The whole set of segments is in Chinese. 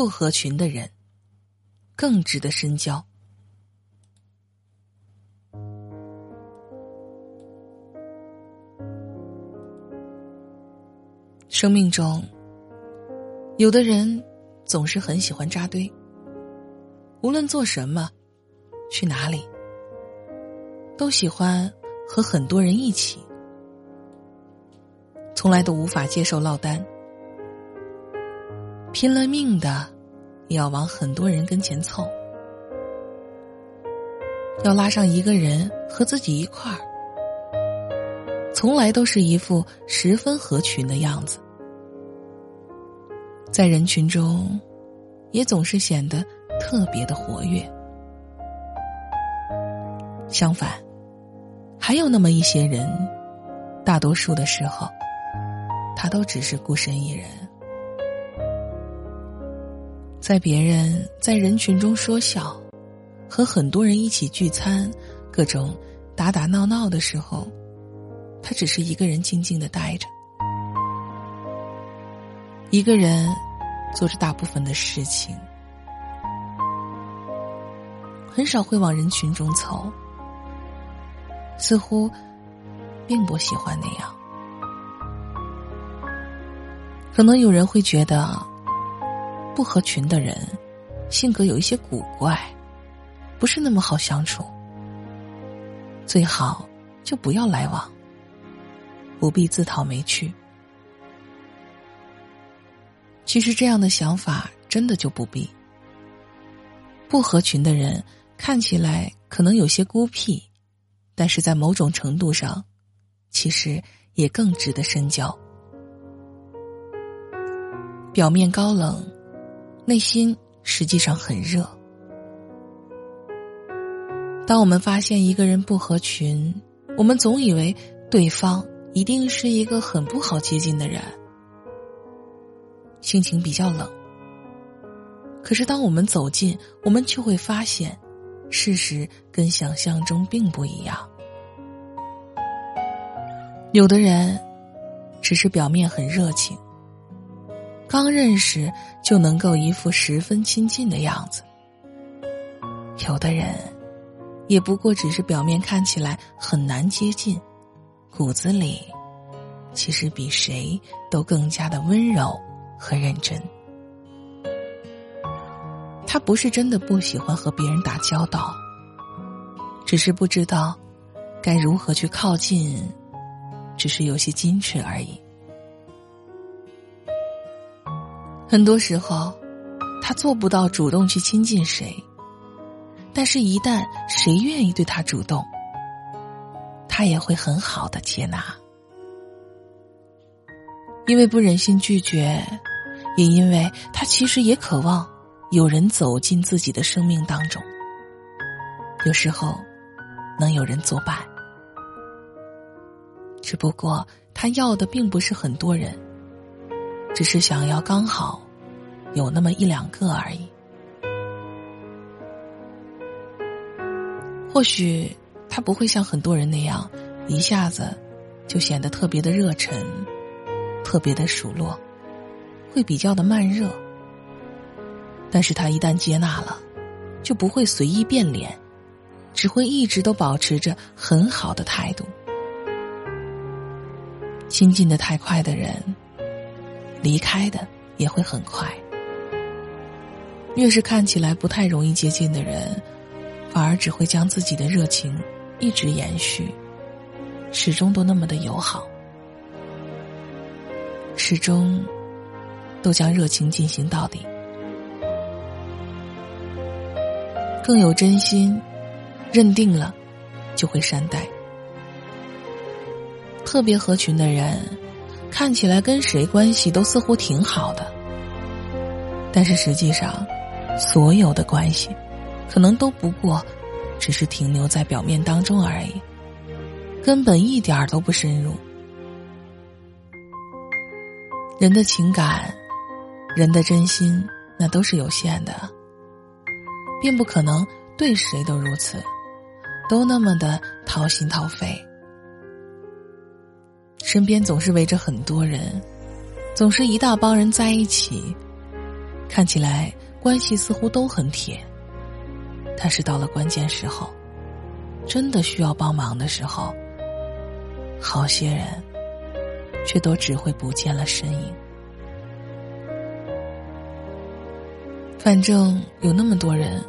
不合群的人更值得深交。生命中，有的人总是很喜欢扎堆。无论做什么，去哪里，都喜欢和很多人一起，从来都无法接受落单，拼了命的也要往很多人跟前凑，要拉上一个人和自己一块儿，从来都是一副十分合群的样子，在人群中，也总是显得。特别的活跃。相反，还有那么一些人，大多数的时候，他都只是孤身一人，在别人在人群中说笑，和很多人一起聚餐，各种打打闹闹的时候，他只是一个人静静的待着，一个人做着大部分的事情。很少会往人群中凑，似乎并不喜欢那样。可能有人会觉得，不合群的人性格有一些古怪，不是那么好相处，最好就不要来往，不必自讨没趣。其实这样的想法真的就不必。不合群的人。看起来可能有些孤僻，但是在某种程度上，其实也更值得深交。表面高冷，内心实际上很热。当我们发现一个人不合群，我们总以为对方一定是一个很不好接近的人，性情比较冷。可是当我们走近，我们就会发现。事实跟想象中并不一样。有的人只是表面很热情，刚认识就能够一副十分亲近的样子；有的人也不过只是表面看起来很难接近，骨子里其实比谁都更加的温柔和认真。他不是真的不喜欢和别人打交道，只是不知道该如何去靠近，只是有些矜持而已。很多时候，他做不到主动去亲近谁，但是一旦谁愿意对他主动，他也会很好的接纳，因为不忍心拒绝，也因为他其实也渴望。有人走进自己的生命当中，有时候能有人作伴，只不过他要的并不是很多人，只是想要刚好有那么一两个而已。或许他不会像很多人那样一下子就显得特别的热忱，特别的熟络，会比较的慢热。但是他一旦接纳了，就不会随意变脸，只会一直都保持着很好的态度。亲近的太快的人，离开的也会很快。越是看起来不太容易接近的人，反而只会将自己的热情一直延续，始终都那么的友好，始终都将热情进行到底。更有真心，认定了，就会善待。特别合群的人，看起来跟谁关系都似乎挺好的，但是实际上，所有的关系，可能都不过，只是停留在表面当中而已，根本一点都不深入。人的情感，人的真心，那都是有限的。并不可能对谁都如此，都那么的掏心掏肺。身边总是围着很多人，总是一大帮人在一起，看起来关系似乎都很铁，但是到了关键时候，真的需要帮忙的时候，好些人却都只会不见了身影。反正有那么多人，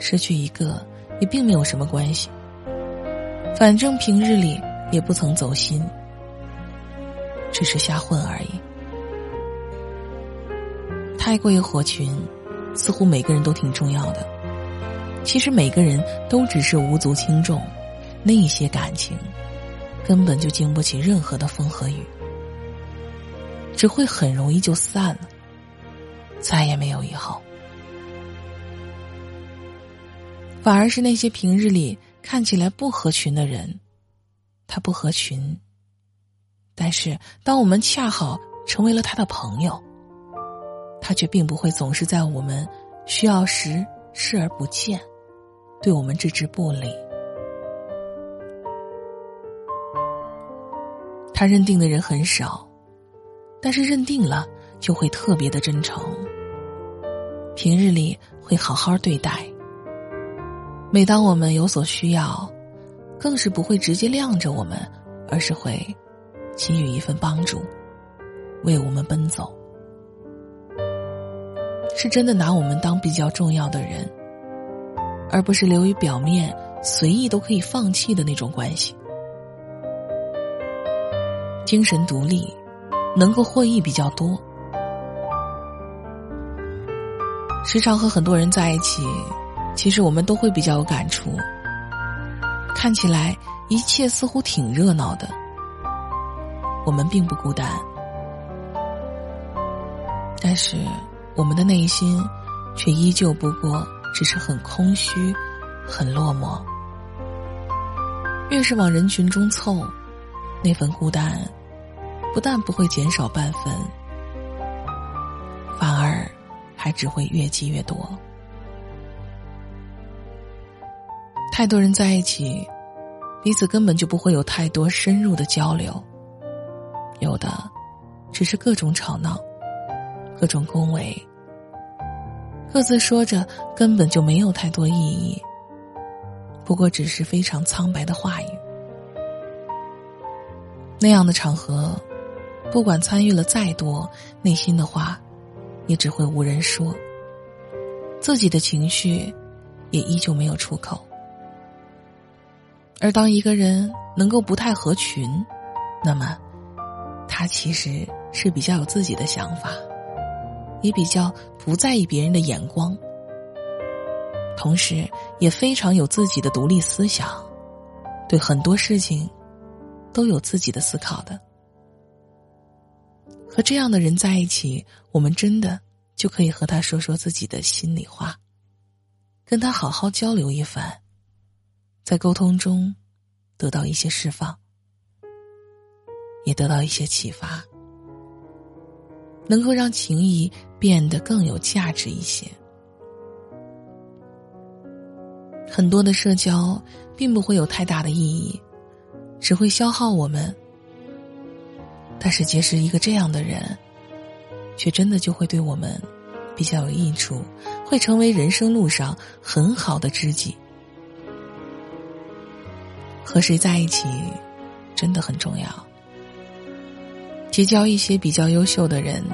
失去一个也并没有什么关系。反正平日里也不曾走心，只是瞎混而已。太过于合群，似乎每个人都挺重要的。其实每个人都只是无足轻重，那些感情根本就经不起任何的风和雨，只会很容易就散了。再也没有以后，反而是那些平日里看起来不合群的人，他不合群。但是，当我们恰好成为了他的朋友，他却并不会总是在我们需要时视而不见，对我们置之不理。他认定的人很少，但是认定了。就会特别的真诚，平日里会好好对待。每当我们有所需要，更是不会直接晾着我们，而是会给予一份帮助，为我们奔走。是真的拿我们当比较重要的人，而不是流于表面、随意都可以放弃的那种关系。精神独立，能够获益比较多。时常和很多人在一起，其实我们都会比较有感触。看起来一切似乎挺热闹的，我们并不孤单，但是我们的内心却依旧不过只是很空虚、很落寞。越是往人群中凑，那份孤单不但不会减少半分，反而。还只会越积越多。太多人在一起，彼此根本就不会有太多深入的交流，有的只是各种吵闹，各种恭维，各自说着根本就没有太多意义，不过只是非常苍白的话语。那样的场合，不管参与了再多，内心的话。也只会无人说，自己的情绪也依旧没有出口。而当一个人能够不太合群，那么他其实是比较有自己的想法，也比较不在意别人的眼光，同时也非常有自己的独立思想，对很多事情都有自己的思考的。和这样的人在一起，我们真的就可以和他说说自己的心里话，跟他好好交流一番，在沟通中得到一些释放，也得到一些启发，能够让情谊变得更有价值一些。很多的社交并不会有太大的意义，只会消耗我们。但是结识一个这样的人，却真的就会对我们比较有益处，会成为人生路上很好的知己。和谁在一起，真的很重要。结交一些比较优秀的人，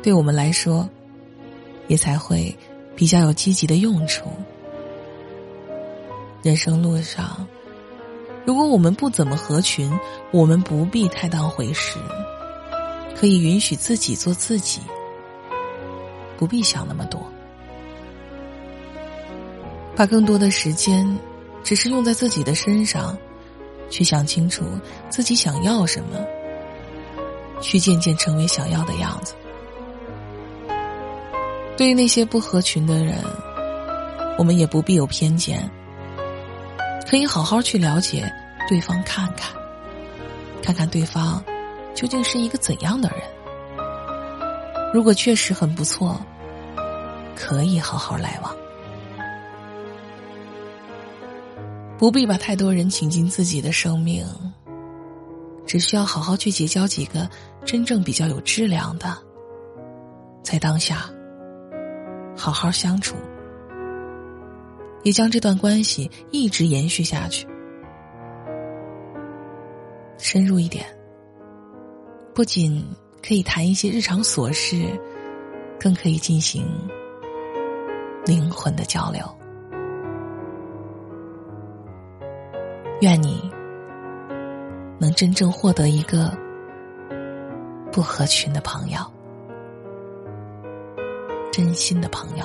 对我们来说，也才会比较有积极的用处。人生路上。如果我们不怎么合群，我们不必太当回事，可以允许自己做自己，不必想那么多，把更多的时间只是用在自己的身上，去想清楚自己想要什么，去渐渐成为想要的样子。对于那些不合群的人，我们也不必有偏见。可以好好去了解对方，看看，看看对方究竟是一个怎样的人。如果确实很不错，可以好好来往，不必把太多人请进自己的生命。只需要好好去结交几个真正比较有质量的，在当下好好相处，也将这段关系一直延续下去。深入一点，不仅可以谈一些日常琐事，更可以进行灵魂的交流。愿你能真正获得一个不合群的朋友，真心的朋友。